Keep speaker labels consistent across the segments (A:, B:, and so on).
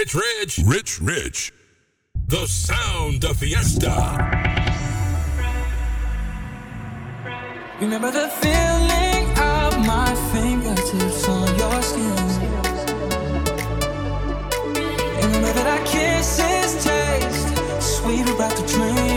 A: Rich Rich. Rich Rich. The sound of fiesta.
B: Remember the feeling of my fingertips on your skin. Remember that our kisses taste sweeter after drinking.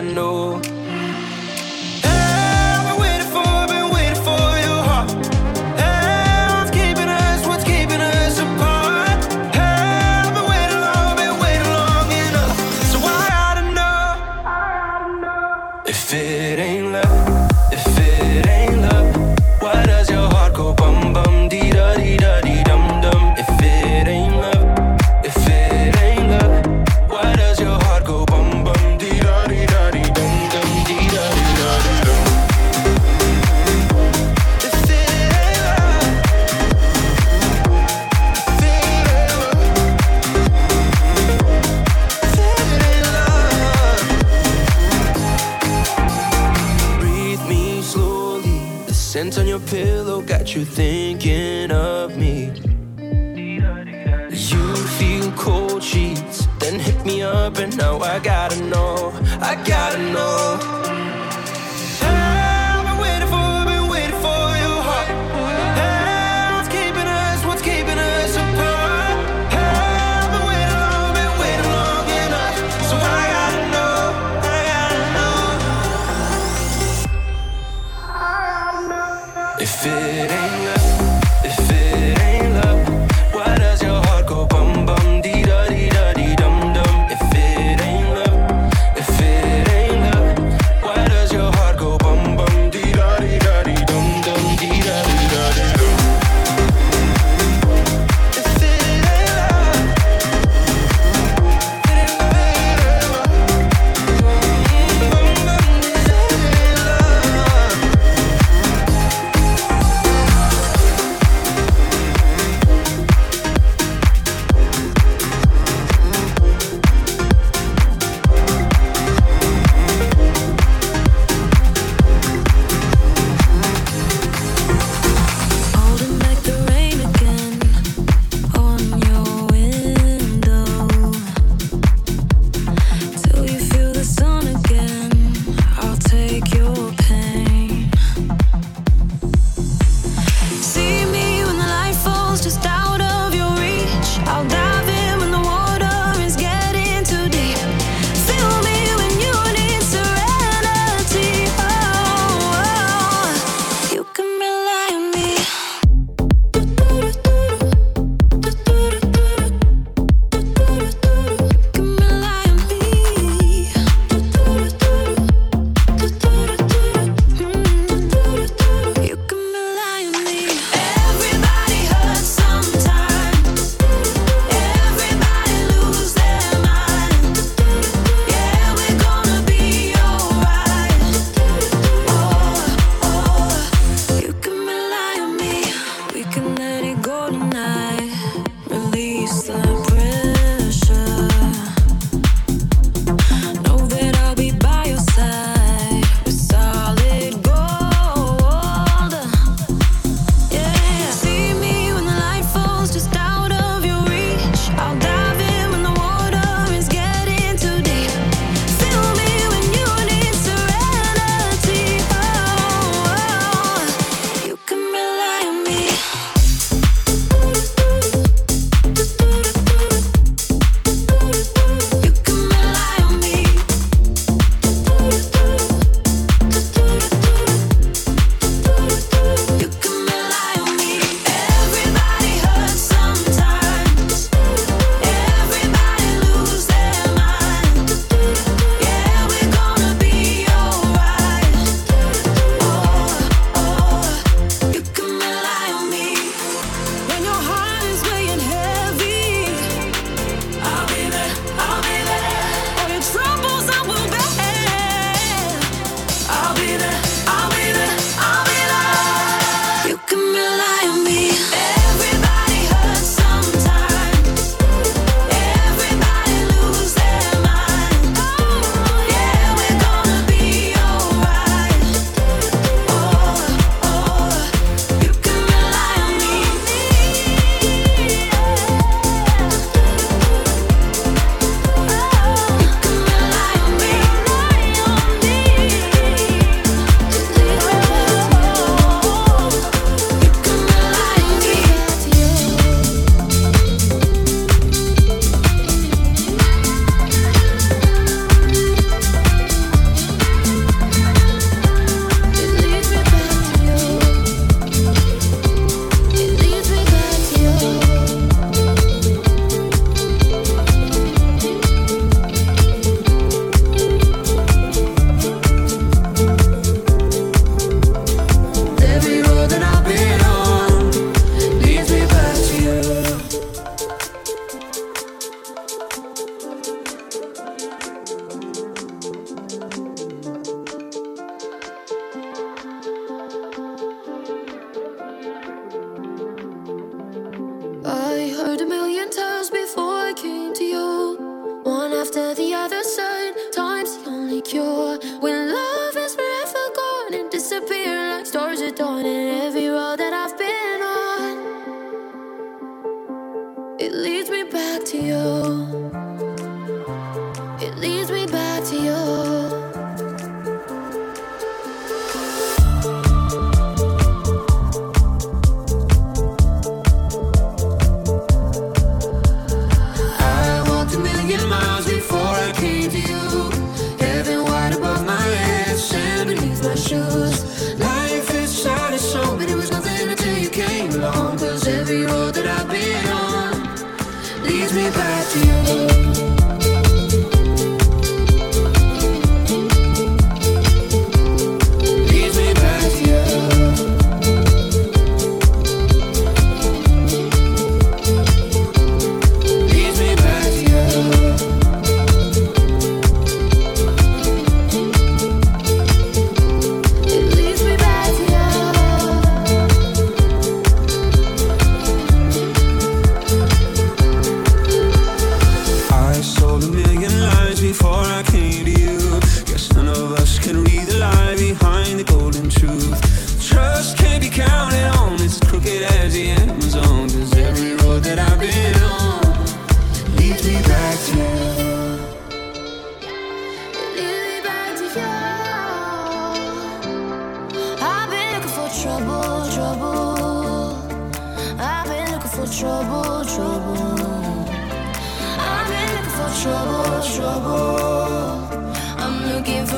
C: Gotta know.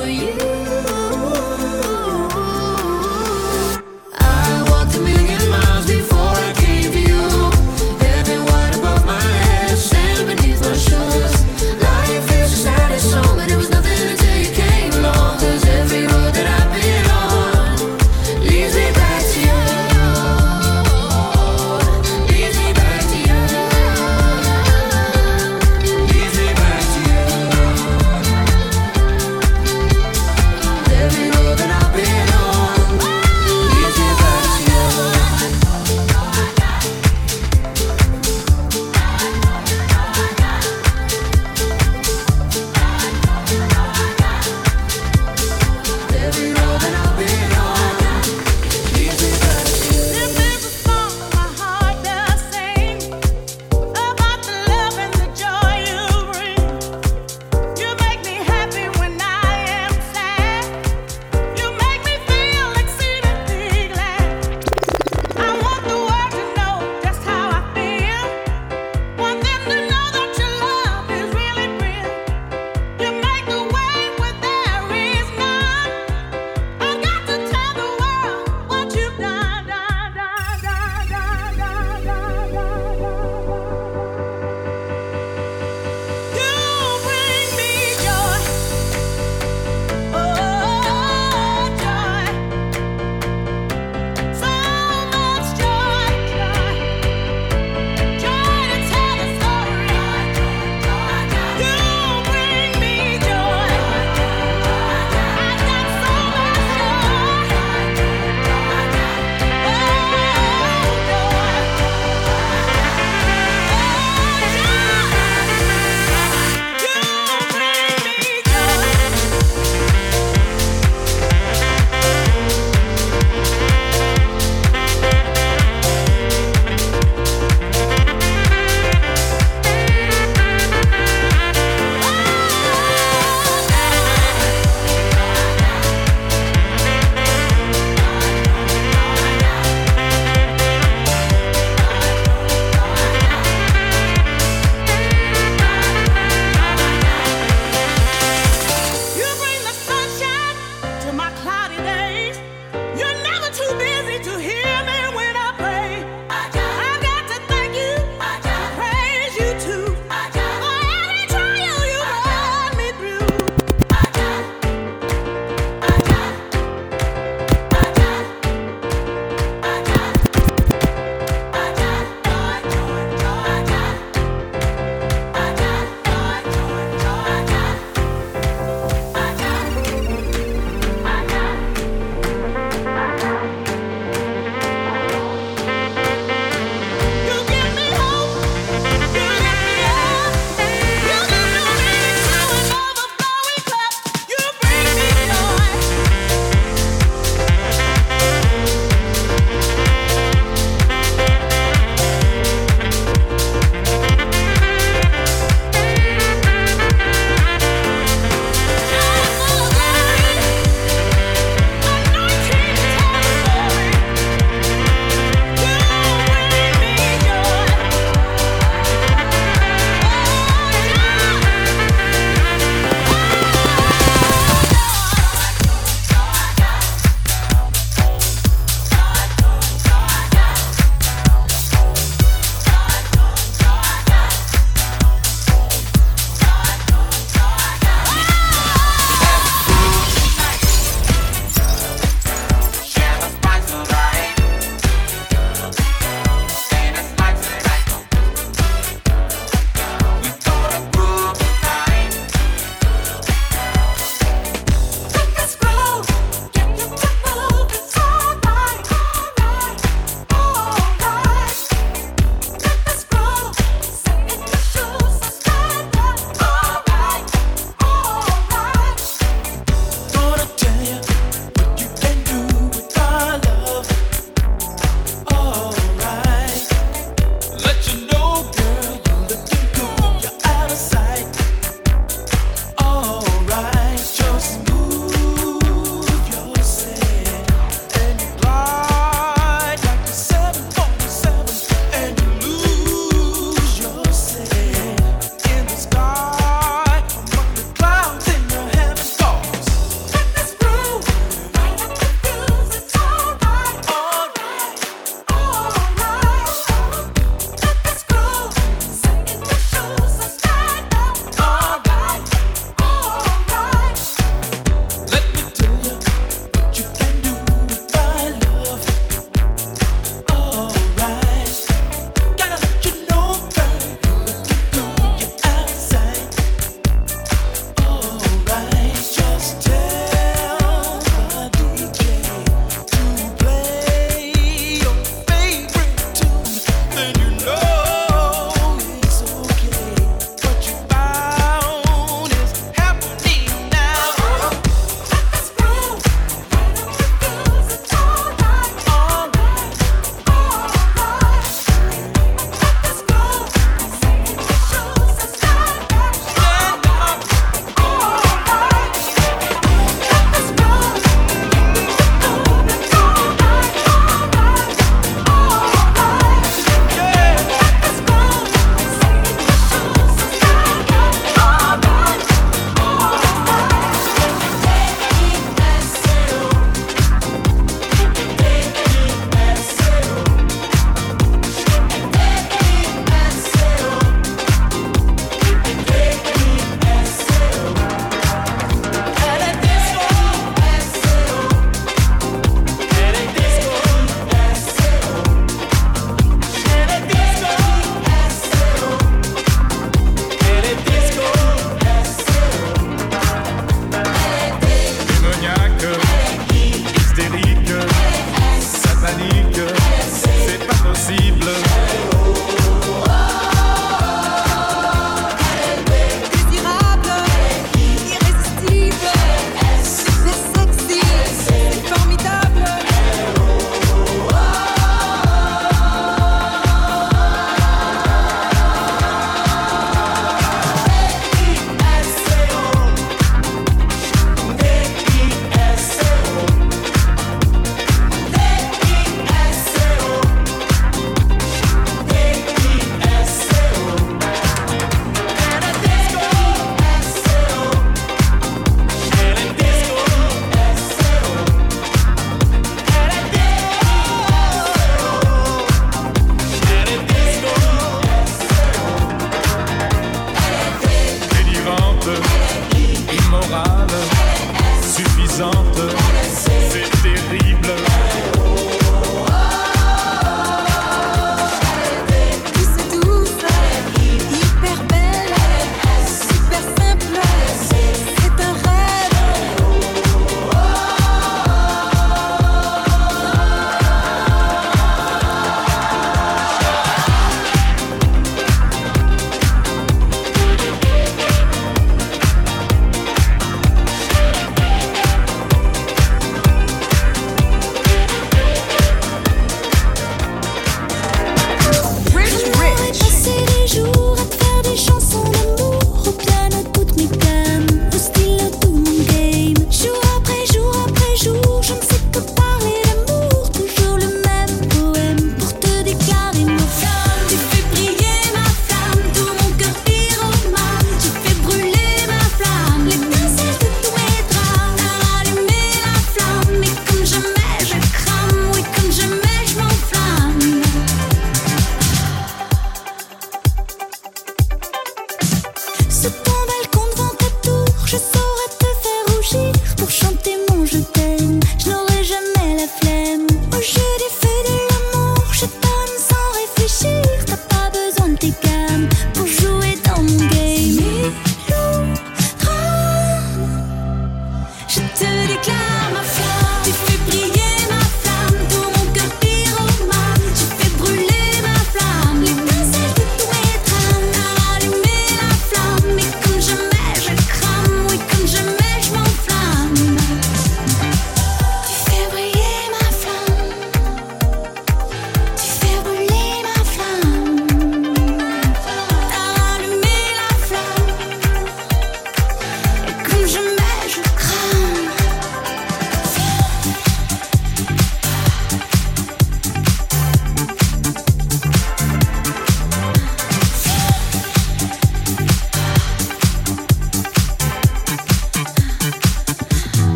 D: For you.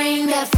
E: Everybody agrees.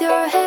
F: your head,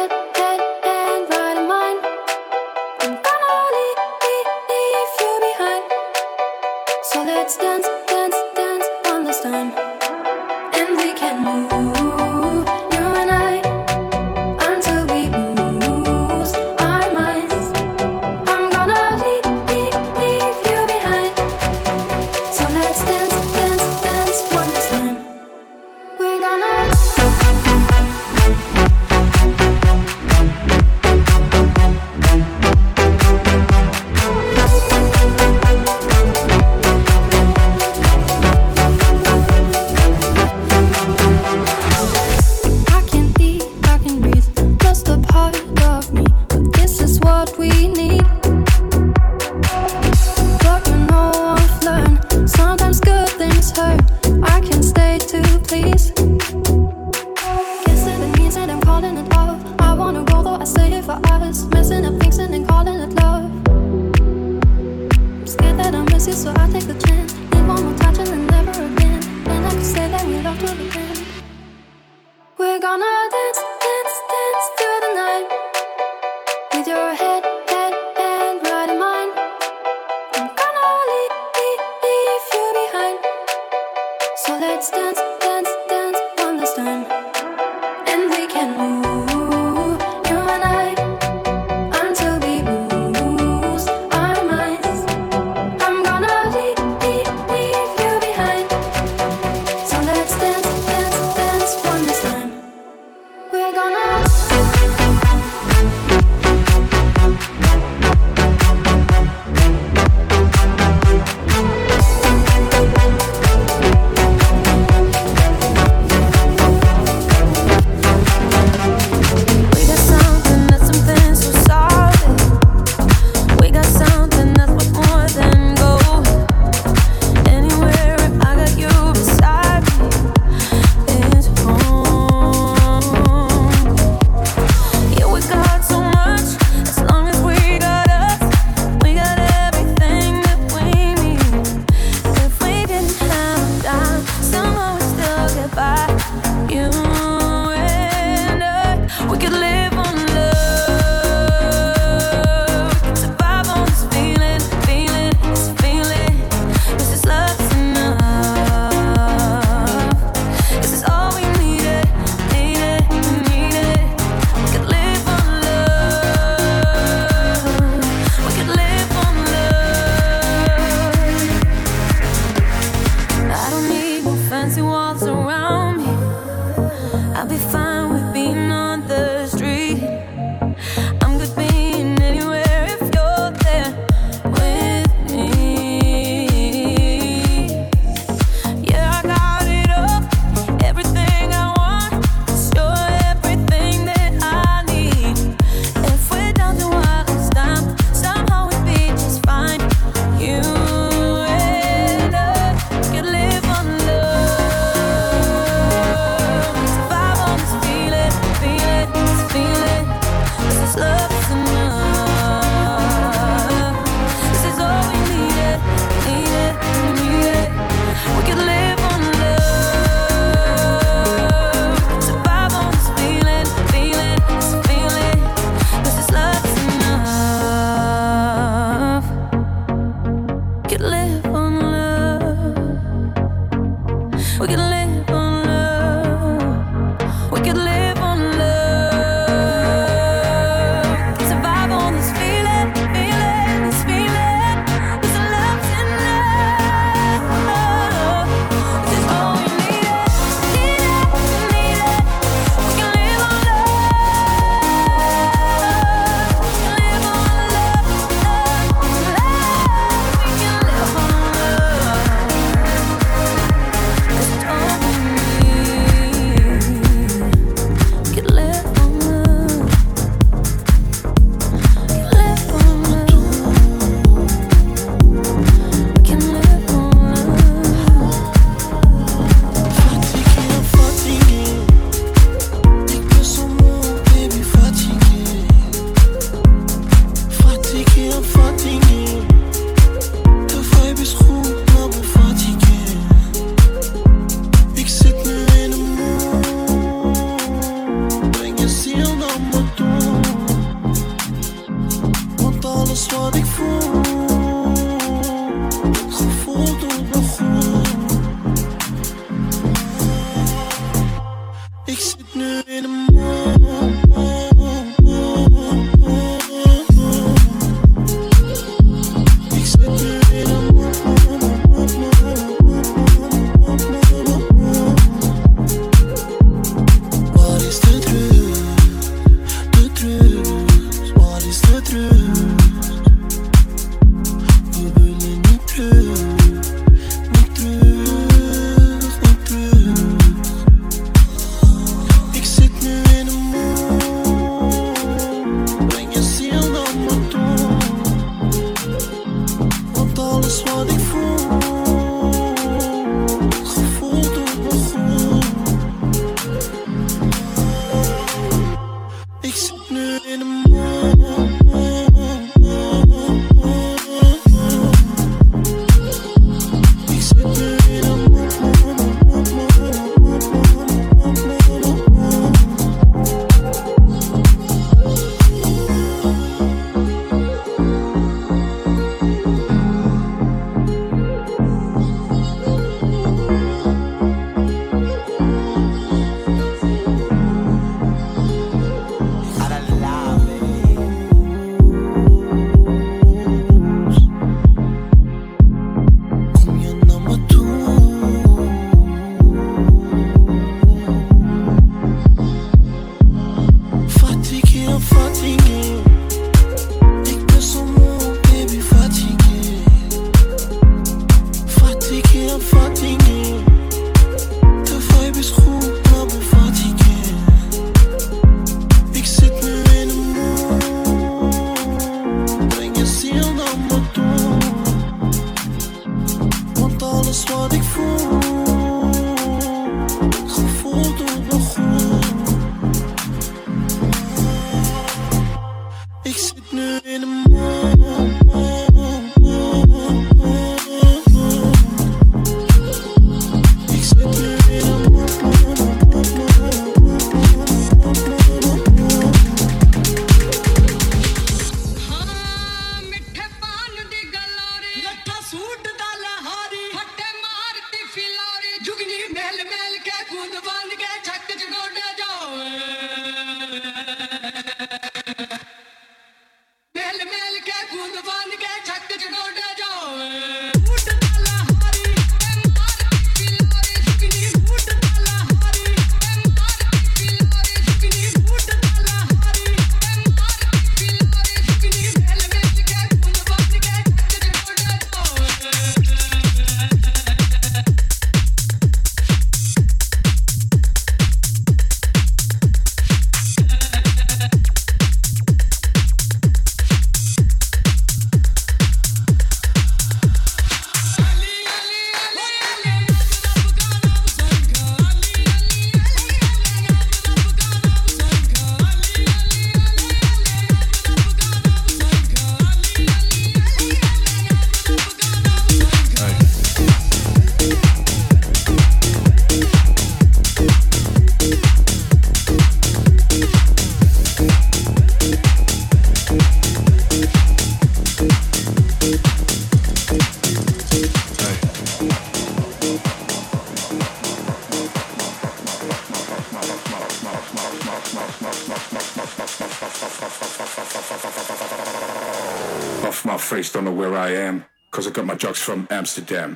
G: from Amsterdam.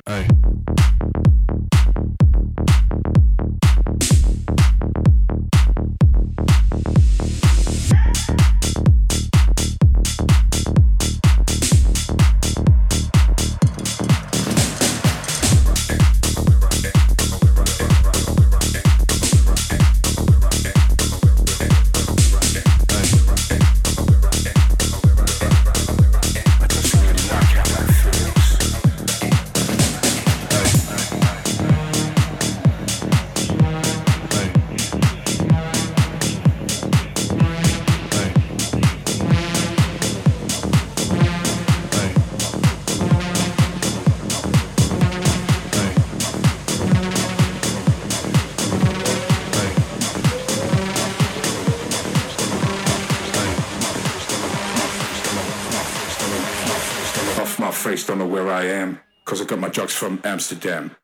G: because I got my drugs from Amsterdam.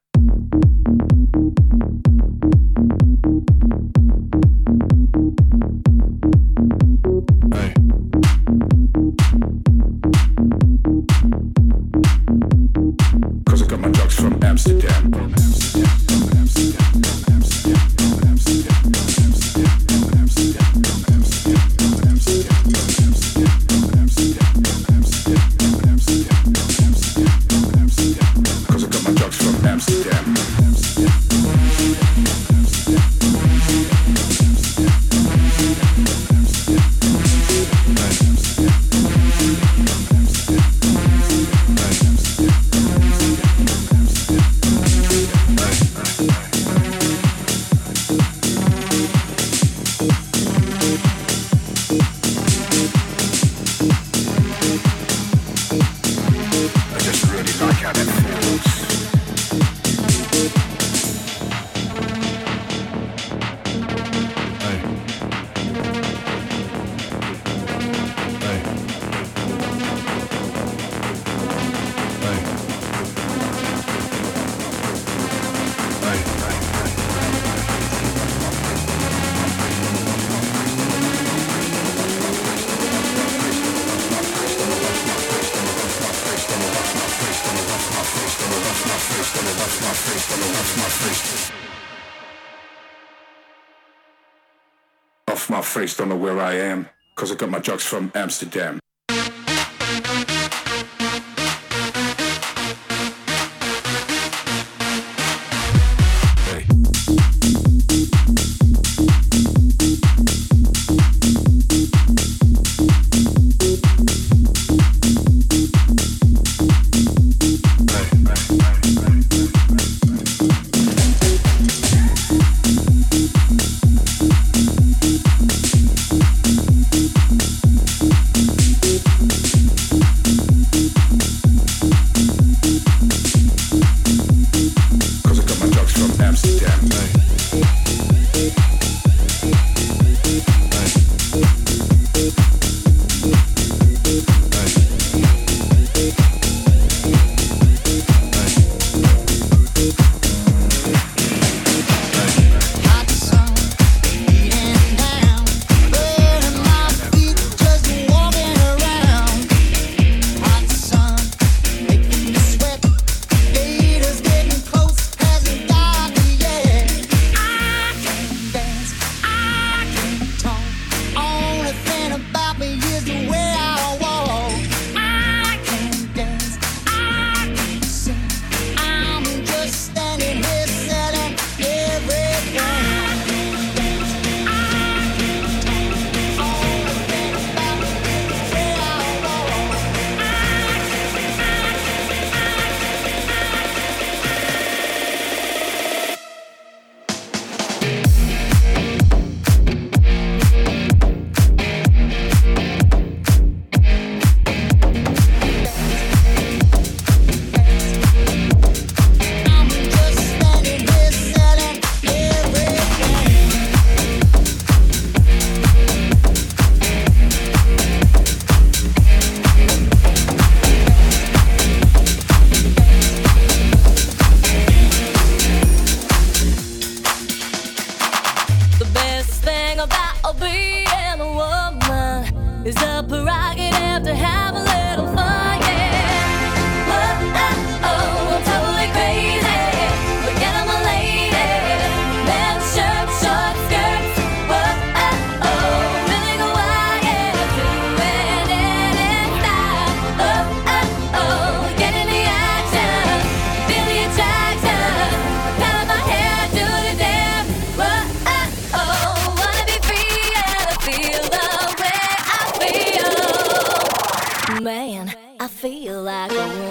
G: from Amsterdam.
D: feel like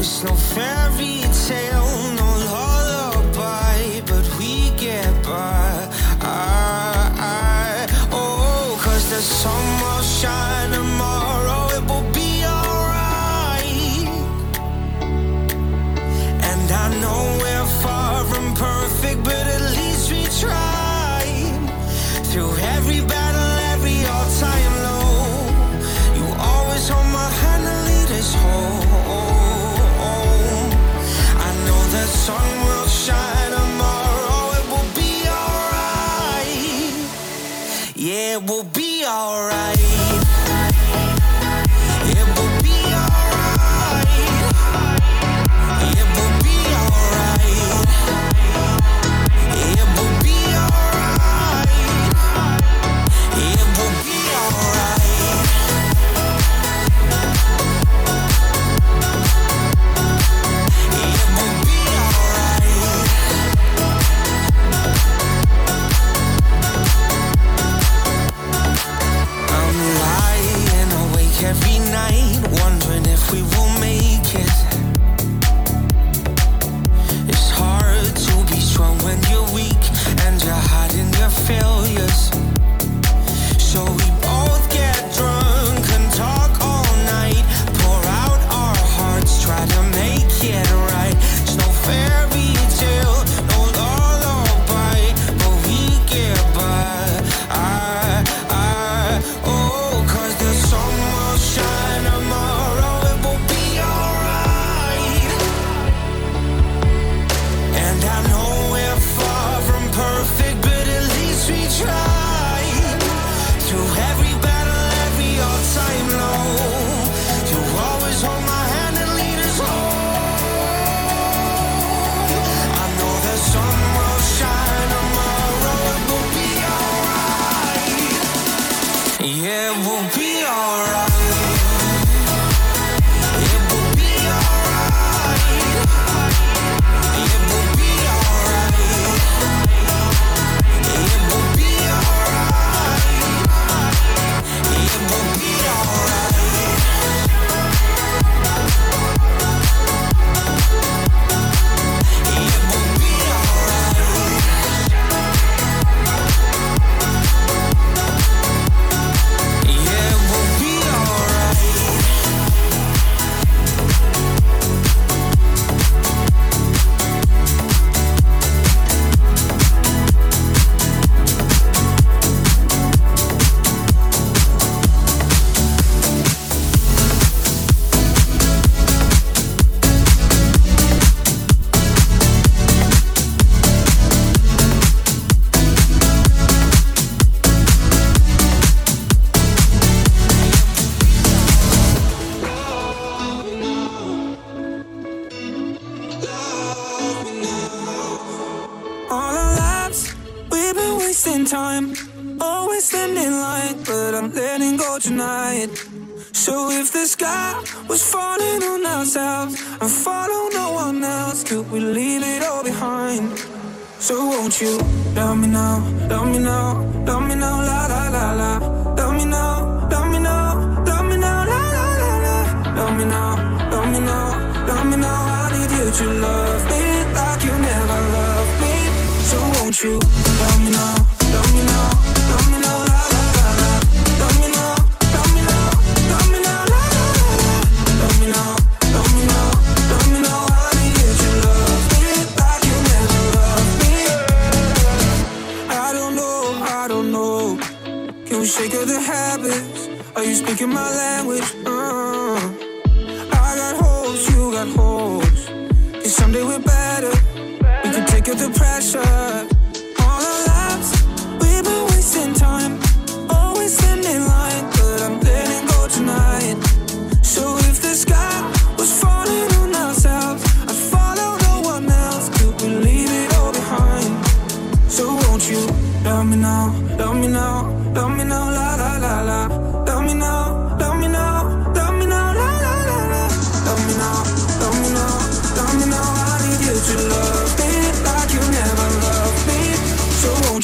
H: It's no fairy tale, no lullaby, but we get by. I, I, oh, cause there's so alright.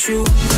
H: You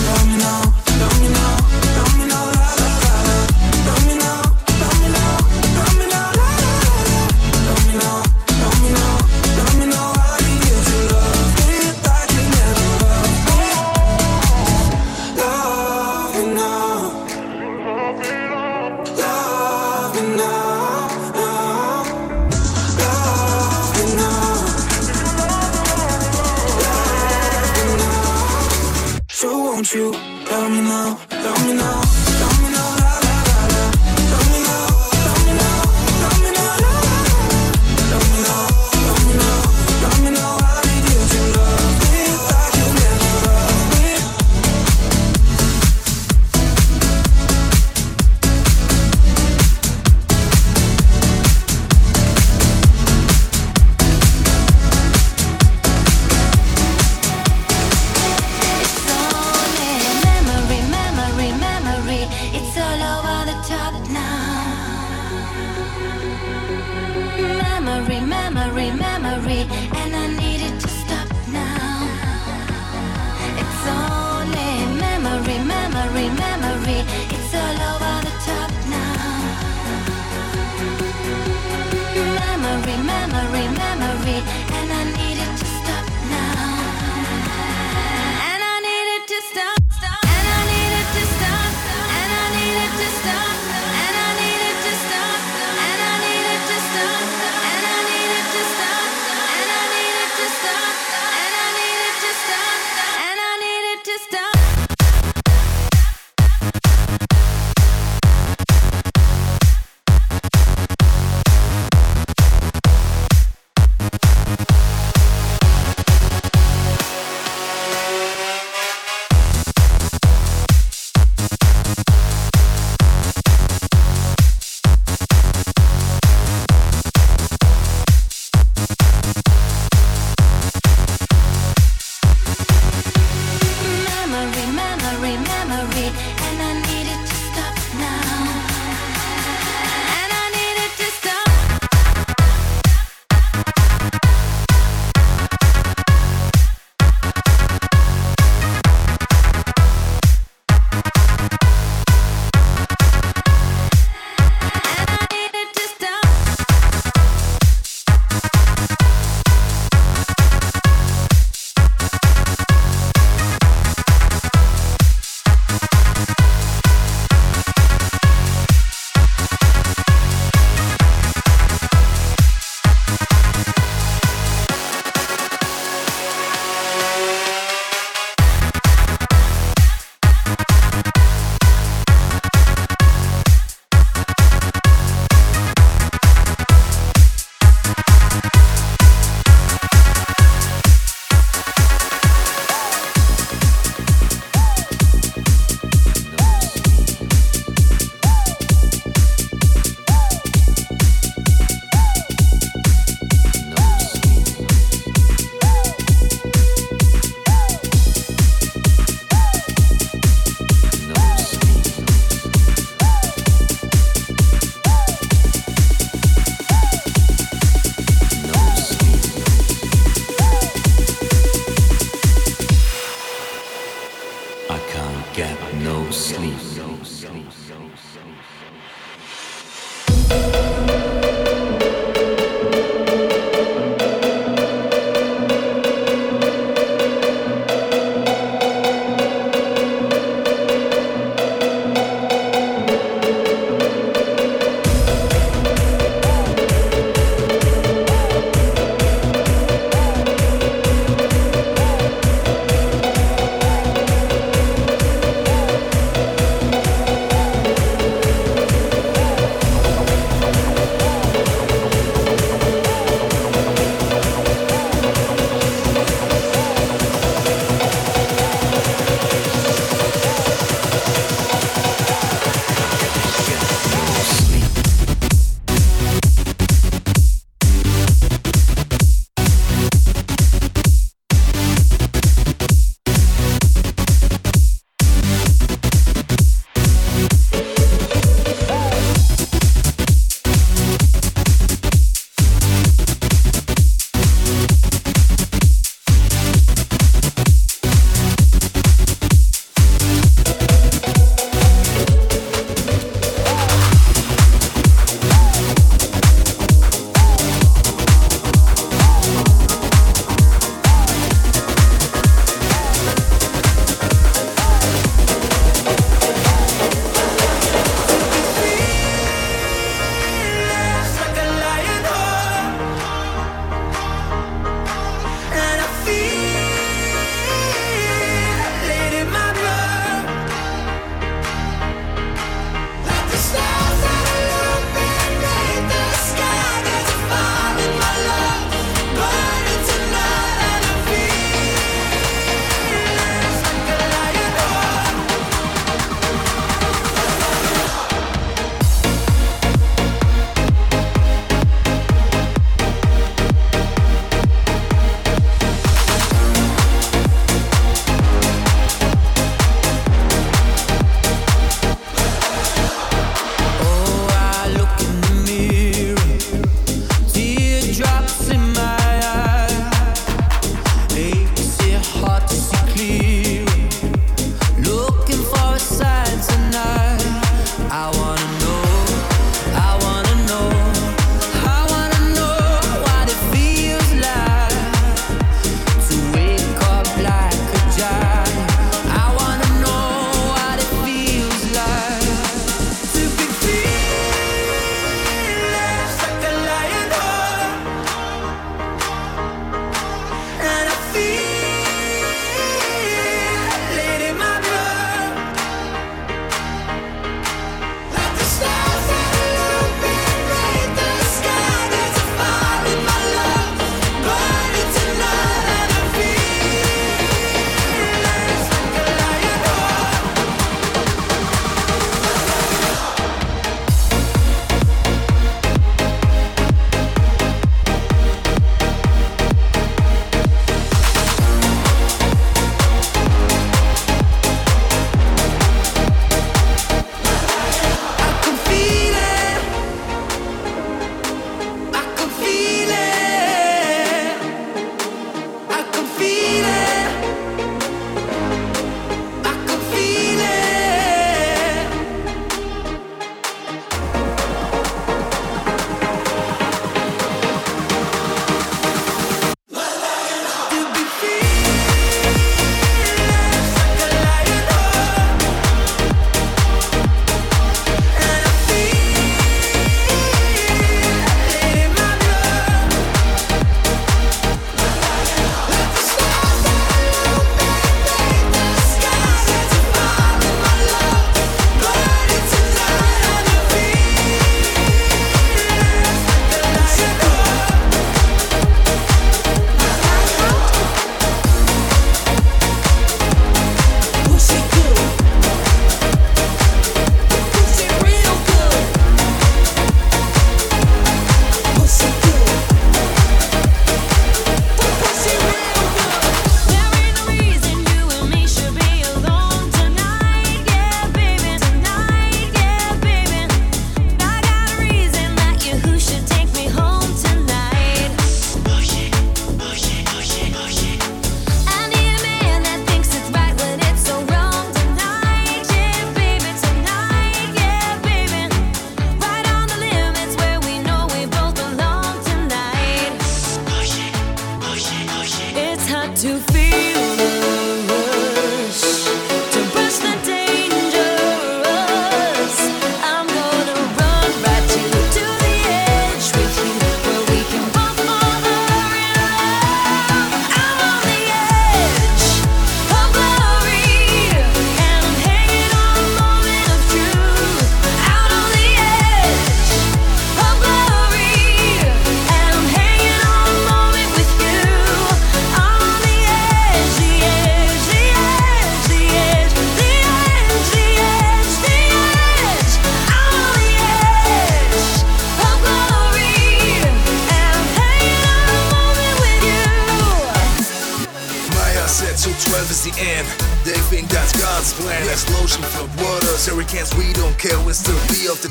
I: night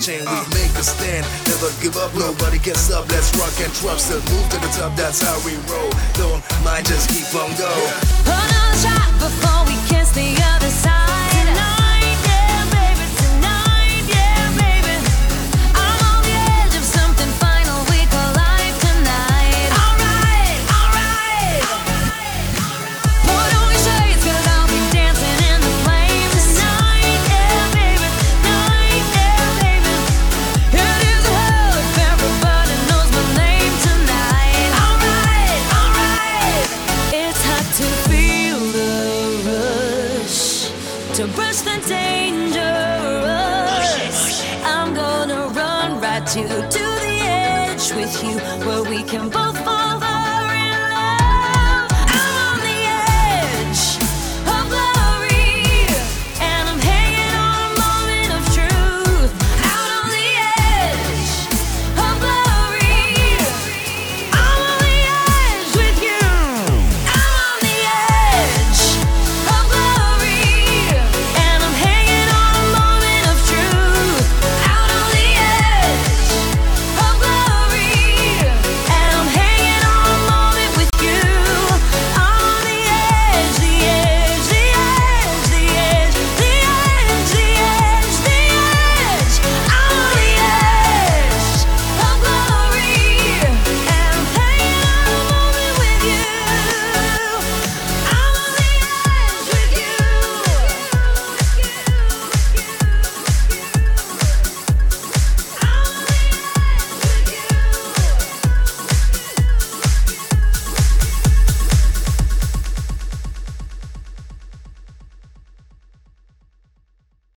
I: chain. We make a stand, never give up, nobody can stop. Let's rock and drop, still move to the top, that's how we roll. Don't mind, just keep on going.
D: Another shot before we kiss the